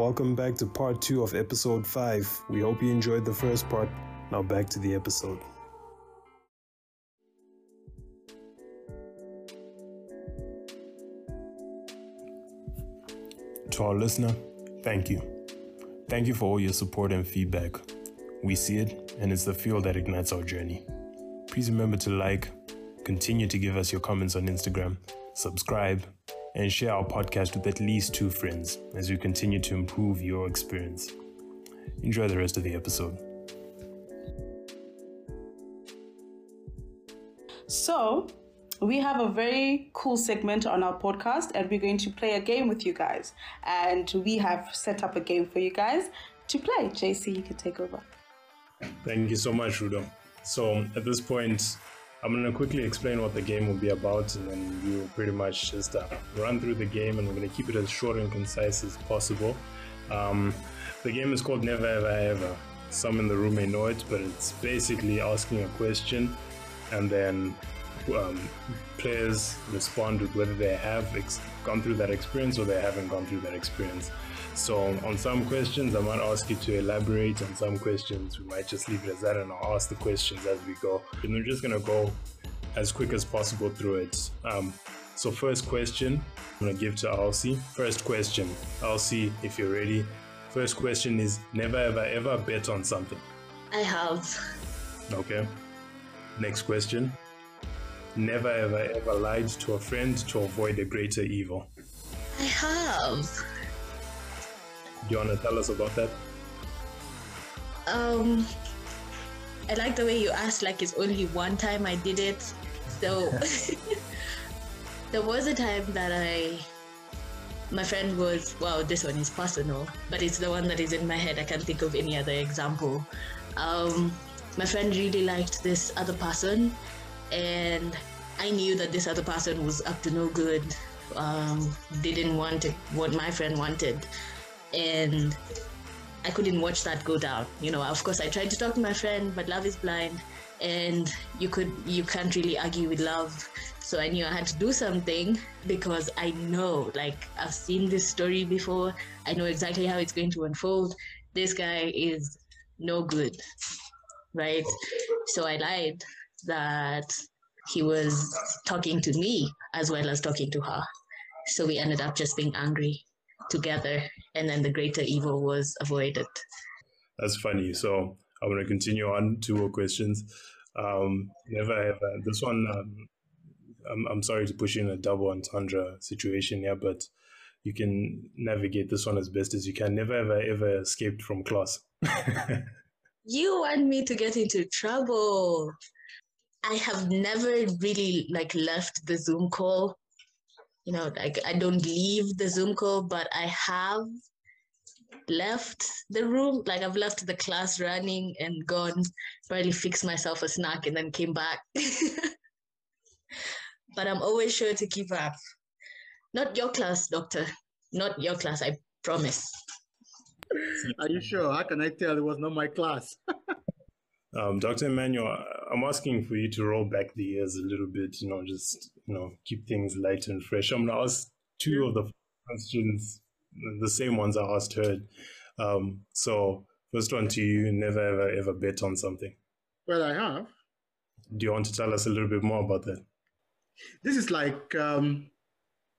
Welcome back to part two of episode five. We hope you enjoyed the first part. Now back to the episode. To our listener, thank you. Thank you for all your support and feedback. We see it, and it's the fuel that ignites our journey. Please remember to like, continue to give us your comments on Instagram, subscribe, and share our podcast with at least two friends as we continue to improve your experience. Enjoy the rest of the episode. So, we have a very cool segment on our podcast, and we're going to play a game with you guys. And we have set up a game for you guys to play. JC, you can take over. Thank you so much, Rudo. So, at this point, I'm going to quickly explain what the game will be about, and then we'll pretty much just uh, run through the game, and we're going to keep it as short and concise as possible. Um, the game is called Never Ever Ever. Some in the room may know it, but it's basically asking a question, and then um, players respond with whether they have gone through that experience or they haven't gone through that experience. So, on some questions, I might ask you to elaborate. On some questions, we might just leave it as that and I'll ask the questions as we go. And we're just going to go as quick as possible through it. Um, so, first question, I'm going to give to Elsie. First question, Elsie, if you're ready. First question is never ever ever bet on something. I have. Okay. Next question. Never ever ever lied to a friend to avoid a greater evil. I have. Do you want to tell us about that? Um, I like the way you asked, like it's only one time I did it. So there was a time that I, my friend was, wow, this one is personal, but it's the one that is in my head. I can't think of any other example. Um, my friend really liked this other person, and I knew that this other person was up to no good. Um, didn't want it, what my friend wanted and I couldn't watch that go down. You know, of course, I tried to talk to my friend, but love is blind, and you could you can't really argue with love. So I knew I had to do something because I know, like, I've seen this story before. I know exactly how it's going to unfold. This guy is no good, right? So I lied that he was talking to me as well as talking to her. So we ended up just being angry together and then the greater evil was avoided. That's funny. So i'm going to continue on. Two more questions. Um, never ever. This one um, I'm, I'm sorry to push you in a double entendre situation here but you can navigate this one as best as you can. Never ever ever escaped from class. You want me to get into trouble. I have never really like left the zoom call you know, like I don't leave the Zoom call, but I have left the room. Like I've left the class running and gone, probably fixed myself a snack and then came back. but I'm always sure to keep up. Not your class, doctor. Not your class, I promise. Are you sure? How can I tell it was not my class? um, Dr. Emmanuel, I'm asking for you to roll back the years a little bit, you know, just, you know, keep things light and fresh. I'm to ask two of the questions, the same ones I asked her. Um, so, first one to you never, ever, ever bet on something. Well, I have. Do you want to tell us a little bit more about that? This is like um,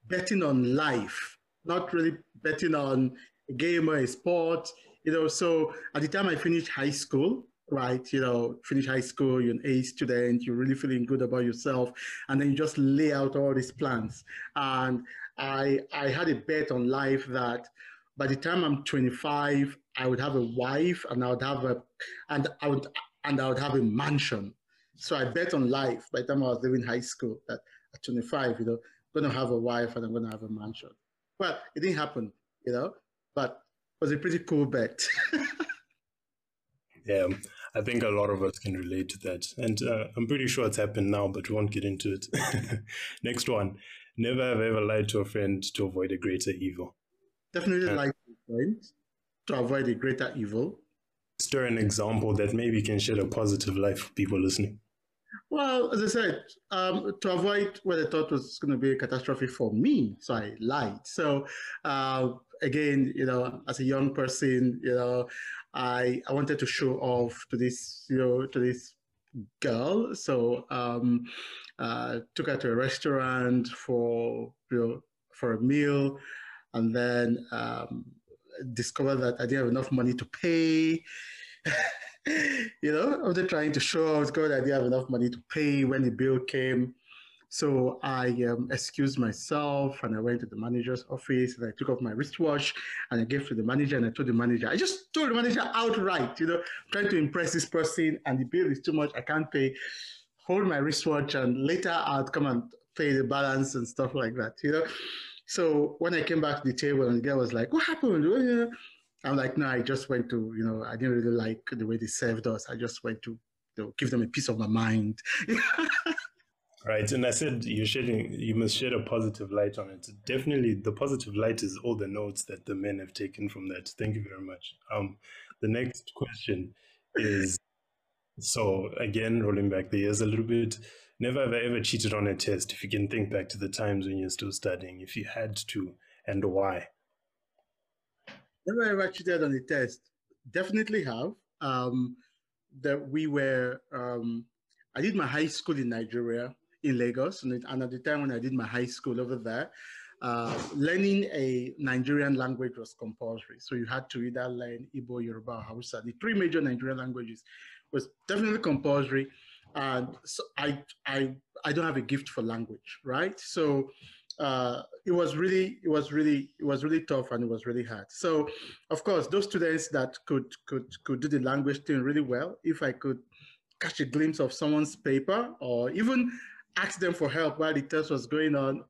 betting on life, not really betting on a game or a sport. You know, so at the time I finished high school, right? You know, finish high school, you're an A student, you're really feeling good about yourself, and then you just lay out all these plans. And I I had a bet on life that by the time I'm 25, I would have a wife and I would have a and I would and I would have a mansion. So I bet on life by the time I was leaving high school that at 25, you know, I'm gonna have a wife and I'm gonna have a mansion. Well, it didn't happen, you know, but it was a pretty cool bet. yeah, I think a lot of us can relate to that. And uh, I'm pretty sure it's happened now, but we won't get into it. Next one. Never have ever lied to a friend to avoid a greater evil. Definitely uh, lie to a friend to avoid a greater evil. Stir an example that maybe can shed a positive light for people listening. Well, as I said, um, to avoid what I thought was going to be a catastrophe for me, so I lied. So uh, again, you know, as a young person, you know, I I wanted to show off to this, you know, to this girl. So um, uh, took her to a restaurant for you know for a meal, and then um, discovered that I didn't have enough money to pay. you know, I was just trying to show was good. I didn't have enough money to pay when the bill came. So I um, excused myself and I went to the manager's office and I took off my wristwatch and I gave to the manager and I told the manager, I just told the manager outright, you know, trying to impress this person and the bill is too much, I can't pay. Hold my wristwatch and later I'll come and pay the balance and stuff like that, you know. So when I came back to the table and the girl was like, what happened? I'm like, no, I just went to, you know, I didn't really like the way they served us. I just went to you know, give them a piece of my mind. right. And I said you're shedding, you must shed a positive light on it. Definitely, the positive light is all the notes that the men have taken from that. Thank you very much. Um, the next question is so again, rolling back the years a little bit. Never have I ever cheated on a test. If you can think back to the times when you're still studying, if you had to, and why? Never ever cheated on a test. Definitely have. Um, that we were. Um, I did my high school in Nigeria, in Lagos, and, at the time when I did my high school over there, uh, learning a Nigerian language was compulsory. So you had to either learn Igbo, Yoruba, or Hausa. The three major Nigerian languages was definitely compulsory. And so I, I, I don't have a gift for language, right? So uh, it was really it was really it was really tough and it was really hard so of course those students that could could could do the language thing really well if i could catch a glimpse of someone's paper or even ask them for help while the test was going on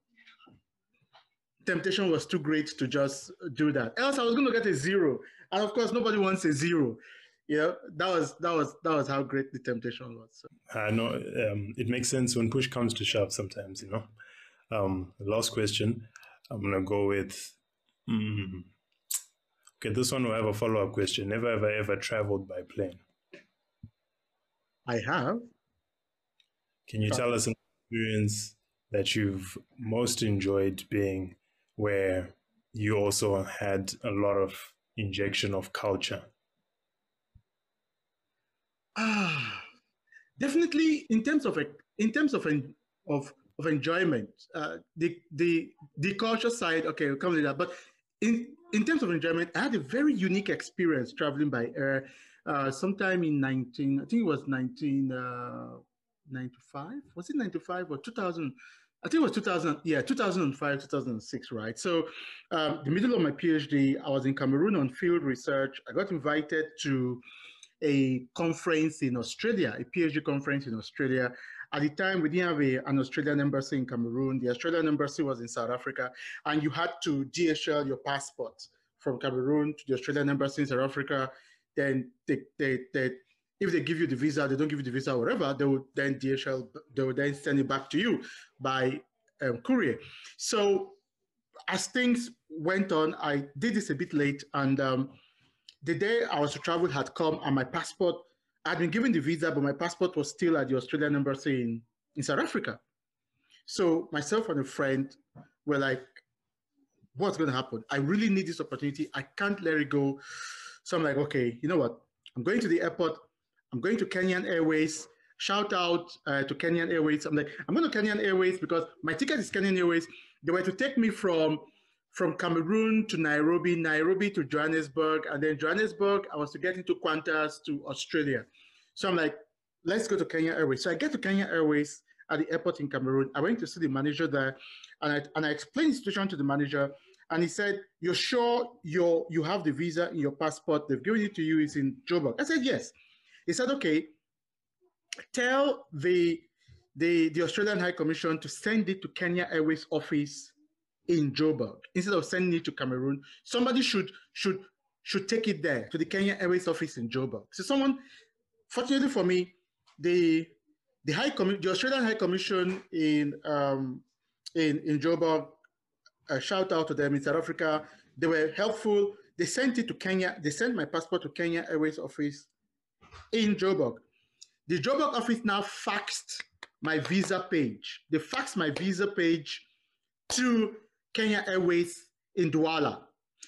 temptation was too great to just do that else i was going to get a zero and of course nobody wants a zero you know that was that was that was how great the temptation was so. i know um, it makes sense when push comes to shove sometimes you know um, last question. I'm gonna go with. Mm, okay, this one will have a follow up question. Never have I ever traveled by plane. I have. Can you tell us experience that you've most enjoyed being where you also had a lot of injection of culture? Ah, definitely in terms of in terms of of of enjoyment. Uh, the the the culture side, okay, we'll come to that. But in in terms of enjoyment, I had a very unique experience traveling by air. Uh, sometime in 19, I think it was 19. Uh, was it 95 or 2000? I think it was 2000. Yeah, 2005, 2006, right? So, um, the middle of my PhD, I was in Cameroon on field research. I got invited to a conference in Australia, a PhD conference in Australia. At the time, we didn't have a, an Australian embassy in Cameroon. The Australian embassy was in South Africa, and you had to DHL your passport from Cameroon to the Australian embassy in South Africa. Then they, they, they, if they give you the visa, they don't give you the visa, whatever, they would then DHL, they would then send it back to you by um, courier. So as things went on, I did this a bit late, and um, the day I was to travel had come, and my passport I'd been given the visa, but my passport was still at the Australian embassy in, in South Africa. So myself and a friend were like, what's going to happen? I really need this opportunity. I can't let it go. So I'm like, okay, you know what? I'm going to the airport. I'm going to Kenyan Airways. Shout out uh, to Kenyan Airways. I'm like, I'm going to Kenyan Airways because my ticket is Kenyan Airways. They were to take me from from Cameroon to Nairobi, Nairobi to Johannesburg, and then Johannesburg, I was to get into Qantas to Australia. So I'm like, let's go to Kenya Airways. So I get to Kenya Airways at the airport in Cameroon. I went to see the manager there, and I, and I explained the situation to the manager, and he said, "You're sure you you have the visa in your passport? They've given it to you. It's in Joburg." I said, "Yes." He said, "Okay, tell the the the Australian High Commission to send it to Kenya Airways office in Joburg instead of sending it to Cameroon. Somebody should should should take it there to the Kenya Airways office in Joburg. So someone, fortunately for me, the the High Com- the Australian High Commission in um, in in Joburg, uh, shout out to them in South Africa. They were helpful. They sent it to Kenya. They sent my passport to Kenya Airways office in Joburg. The Joburg office now faxed my visa page. They faxed my visa page to Kenya Airways in Douala.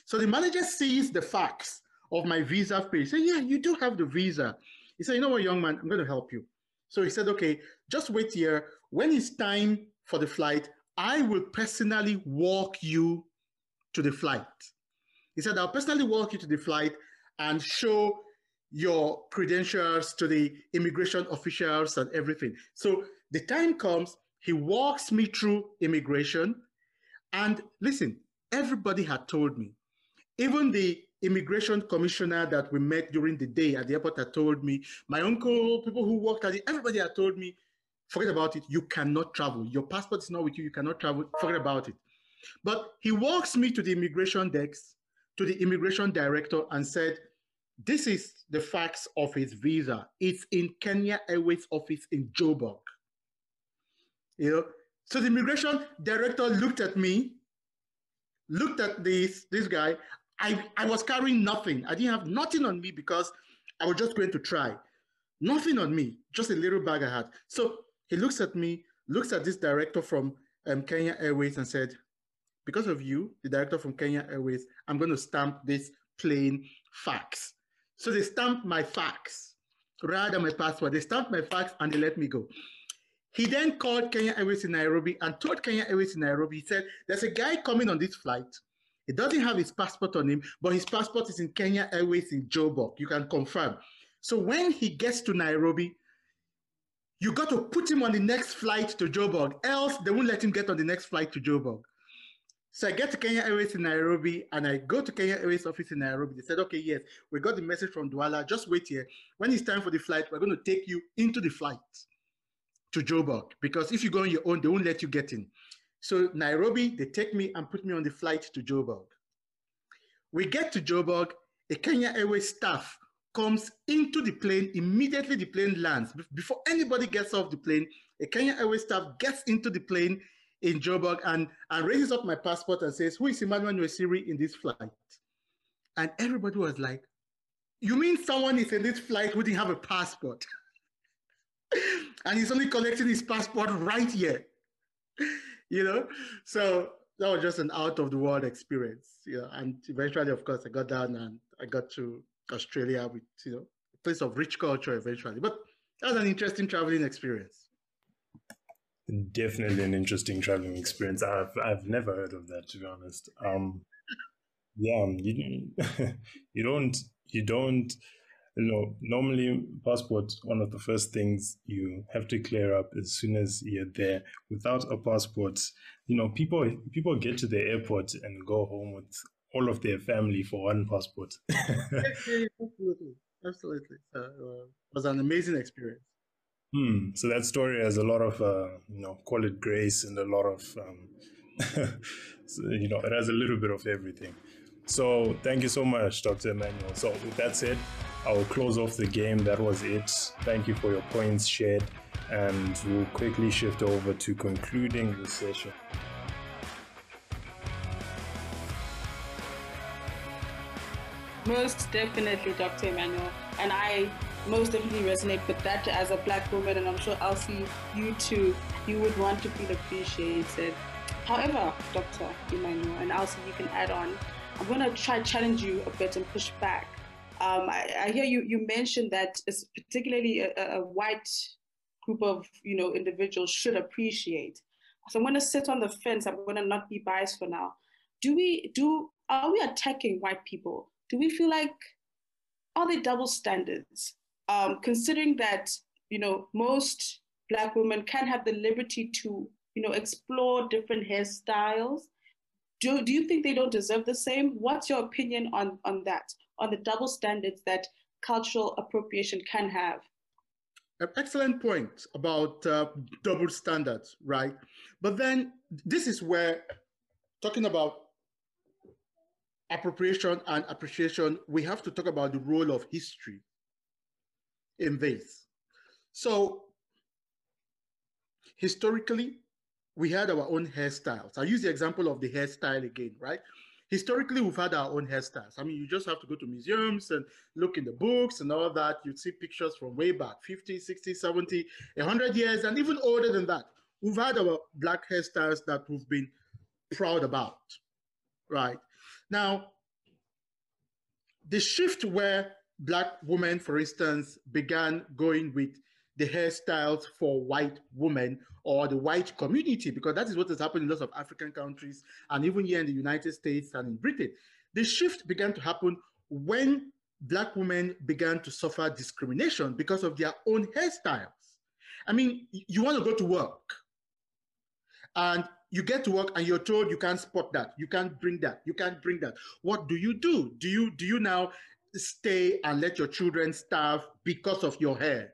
So the manager sees the fax of my visa page. Say, yeah, you do have the visa. He said, you know what, young man, I'm going to help you. So he said, okay, just wait here. When it's time for the flight, I will personally walk you to the flight. He said, I'll personally walk you to the flight and show your credentials to the immigration officials and everything. So the time comes, he walks me through immigration. And listen, everybody had told me, even the immigration commissioner that we met during the day at the airport had told me, my uncle, people who worked at it, everybody had told me, forget about it. You cannot travel. Your passport is not with you. You cannot travel. Forget about it. But he walks me to the immigration desk, to the immigration director, and said, This is the fax of his visa. It's in Kenya Airways office in Joburg. You know, so the immigration director looked at me, looked at this this guy. I, I was carrying nothing. I didn't have nothing on me because I was just going to try. Nothing on me, just a little bag I had. So he looks at me, looks at this director from um, Kenya Airways and said, because of you, the director from Kenya Airways, I'm going to stamp this plain fax. So they stamped my fax rather than my passport. They stamped my fax and they let me go. He then called Kenya Airways in Nairobi and told Kenya Airways in Nairobi, he said, there's a guy coming on this flight. He doesn't have his passport on him, but his passport is in Kenya Airways in Joburg. You can confirm. So when he gets to Nairobi, you got to put him on the next flight to Joburg, else they won't let him get on the next flight to Joburg. So I get to Kenya Airways in Nairobi and I go to Kenya Airways office in Nairobi. They said, okay, yes, we got the message from Douala. Just wait here. When it's time for the flight, we're going to take you into the flight to Joburg because if you go on your own, they won't let you get in. So Nairobi, they take me and put me on the flight to Joburg. We get to Joburg, a Kenya Airways staff comes into the plane, immediately the plane lands. Before anybody gets off the plane, a Kenya Airways staff gets into the plane in Joburg and, and raises up my passport and says, Who is Emmanuel Nwesiri in this flight? And everybody was like, You mean someone is in this flight who didn't have a passport? and he's only collecting his passport right here. you know? So that was just an out of the world experience. You know, and eventually, of course, I got down and I got to Australia with, you know, a place of rich culture eventually. But that was an interesting traveling experience. Definitely an interesting traveling experience. I've I've never heard of that to be honest. Um, yeah, you you don't you don't you know normally passport one of the first things you have to clear up as soon as you're there. Without a passport, you know people people get to the airport and go home with all of their family for one passport. absolutely, absolutely. Uh, it was an amazing experience. Hmm. So that story has a lot of, uh, you know, call it grace and a lot of, um, so, you know, it has a little bit of everything. So thank you so much, Dr. Emmanuel. So with that said, I will close off the game. That was it. Thank you for your points shared, and we'll quickly shift over to concluding the session. Most definitely, Dr. Emmanuel. And I most definitely resonate with that as a black woman, and I'm sure Elsie, you too, you would want to feel appreciated. However, Dr. Emmanuel and Elsie, you can add on. I'm going to try challenge you a bit and push back. Um, I, I, hear you. You mentioned that it's particularly a, a white group of you know individuals should appreciate. So I'm going to sit on the fence. I'm going to not be biased for now. Do we do? Are we attacking white people? Do we feel like are they double standards? Um, considering that you know most black women can have the liberty to you know explore different hairstyles. Do, do you think they don't deserve the same? What's your opinion on on that on the double standards that cultural appropriation can have? An excellent point about uh, double standards right? But then this is where talking about appropriation and appreciation we have to talk about the role of history in this. So historically, we had our own hairstyles. I'll use the example of the hairstyle again, right? historically we've had our own hairstyles. I mean, you just have to go to museums and look in the books and all that. You'd see pictures from way back 50, 60, 70, 100 years, and even older than that. We've had our black hairstyles that we've been proud about, right? Now, the shift where black women, for instance, began going with the hairstyles for white women or the white community, because that is what has happened in lots of African countries and even here in the United States and in Britain. The shift began to happen when black women began to suffer discrimination because of their own hairstyles. I mean, you want to go to work and you get to work and you're told you can't spot that, you can't bring that, you can't bring that. What do you do? Do you do you now stay and let your children starve because of your hair?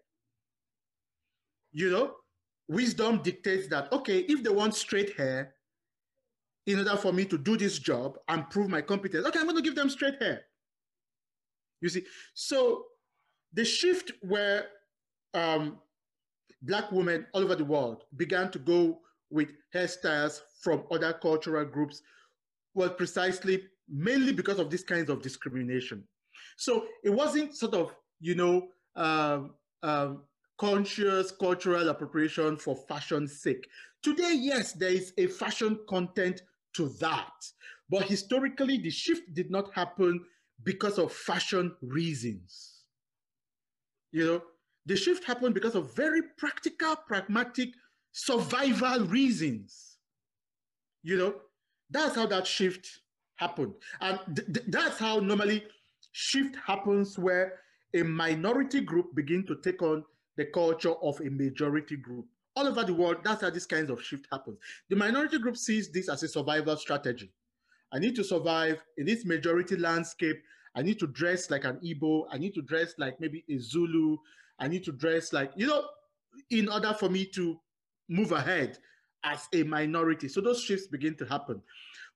You know, wisdom dictates that, okay, if they want straight hair, in order for me to do this job and prove my competence, okay, I'm going to give them straight hair. You see, so the shift where um, black women all over the world began to go with hairstyles from other cultural groups was precisely mainly because of these kinds of discrimination. So it wasn't sort of, you know, um, um, conscious cultural appropriation for fashion's sake. Today, yes, there is a fashion content to that. But historically, the shift did not happen because of fashion reasons. You know, the shift happened because of very practical, pragmatic survival reasons. You know, that's how that shift happened. And th th that's how normally shift happens where a minority group begin to take on the culture of a majority group. All over the world, that's how this kinds of shift happens. The minority group sees this as a survival strategy. I need to survive in this majority landscape. I need to dress like an Igbo. I need to dress like maybe a Zulu. I need to dress like, you know, in order for me to move ahead as a minority. So those shifts begin to happen.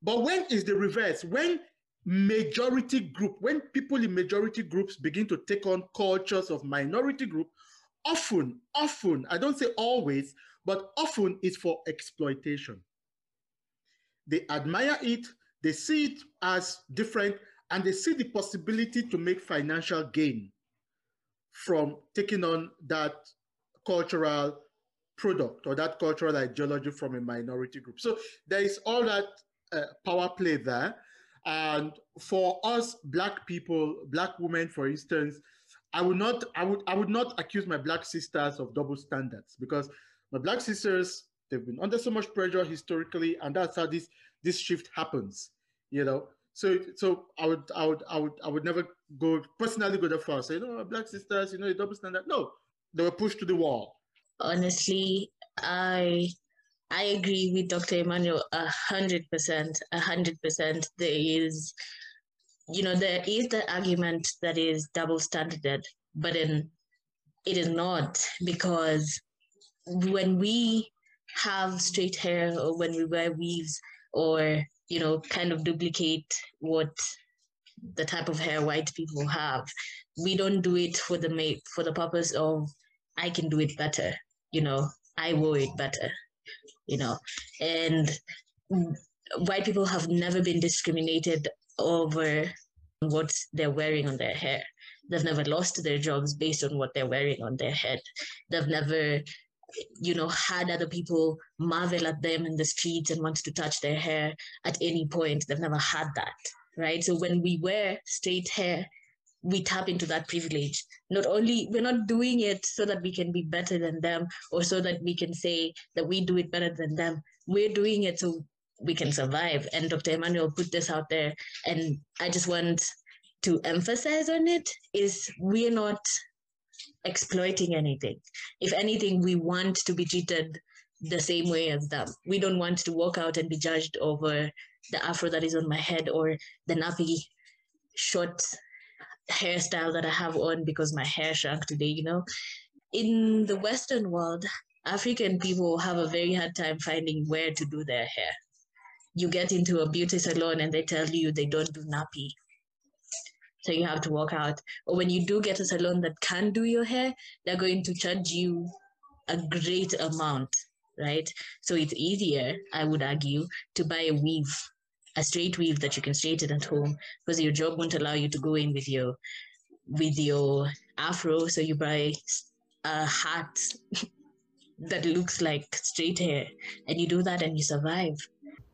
But when is the reverse? When majority group, when people in majority groups begin to take on cultures of minority group, often, often, I don't say always, but often is for exploitation. They admire it, they see it as different, and they see the possibility to make financial gain from taking on that cultural product or that cultural ideology from a minority group. So there is all that uh, power play there. And for us, black people, black women, for instance, I would not, I would, I would not accuse my black sisters of double standards because my black sisters, they've been under so much pressure historically, and that's how this this shift happens. You know, so so I would, I would, I would, I would never go personally go that far. Say, no, black sisters, you know, double standard. No, they were pushed to the wall. Honestly, I I agree with Dr. Emmanuel a hundred percent, a hundred percent. There is you know, there is the argument that is double standarded, but it is not because when we have straight hair or when we wear weaves or, you know, kind of duplicate what the type of hair white people have, we don't do it for the for the purpose of I can do it better, you know, I wore it better, you know, and white people have never been discriminated over what they're wearing on their hair. They've never lost their jobs based on what they're wearing on their head. They've never, you know, had other people marvel at them in the streets and want to touch their hair at any point. They've never had that, right? So when we wear straight hair, we tap into that privilege. Not only we're not doing it so that we can be better than them or so that we can say that we do it better than them. We're doing it so we can survive. And Dr. Emmanuel put this out there. And I just want to emphasize on it is we're not exploiting anything. If anything, we want to be treated the same way as them. We don't want to walk out and be judged over the afro that is on my head or the nappy short hairstyle that I have on because my hair shrunk today, you know. In the Western world, African people have a very hard time finding where to do their hair you get into a beauty salon and they tell you they don't do nappy. So you have to walk out. Or when you do get a salon that can do your hair, they're going to charge you a great amount, right? So it's easier, I would argue, to buy a weave a straight weave that you can straighten at home because your job won't allow you to go in with your with your afro. So you buy a hat that looks like straight hair, and you do that and you survive.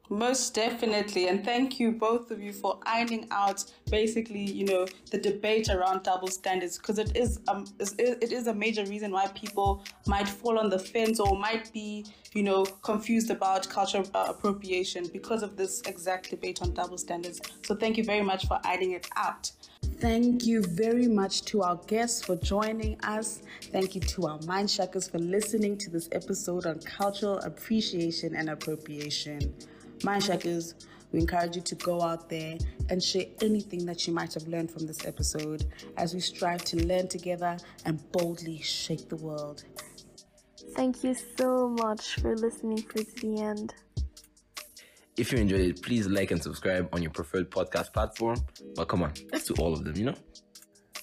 Most definitely. And thank you, both of you, for ironing out basically, you know, the debate around double standards because it is um it is a major reason why people might fall on the fence or might be, you know, confused about cultural uh, appropriation because of this exact debate on double standards. So thank you very much for ironing it out. Thank you very much to our guests for joining us. Thank you to our mind shackers for listening to this episode on cultural appreciation and appropriation. Mindshakers, we encourage you to go out there and share anything that you might have learned from this episode as we strive to learn together and boldly shake the world. Thank you so much for listening through to the end. If you enjoyed it, please like and subscribe on your preferred podcast platform. But come on, let's do all of them, you know?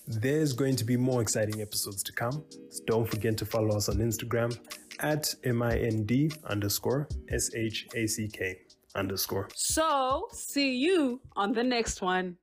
There's going to be more exciting episodes to come. So don't forget to follow us on Instagram at MIND underscore S H A C K underscore. So, see you on the next one.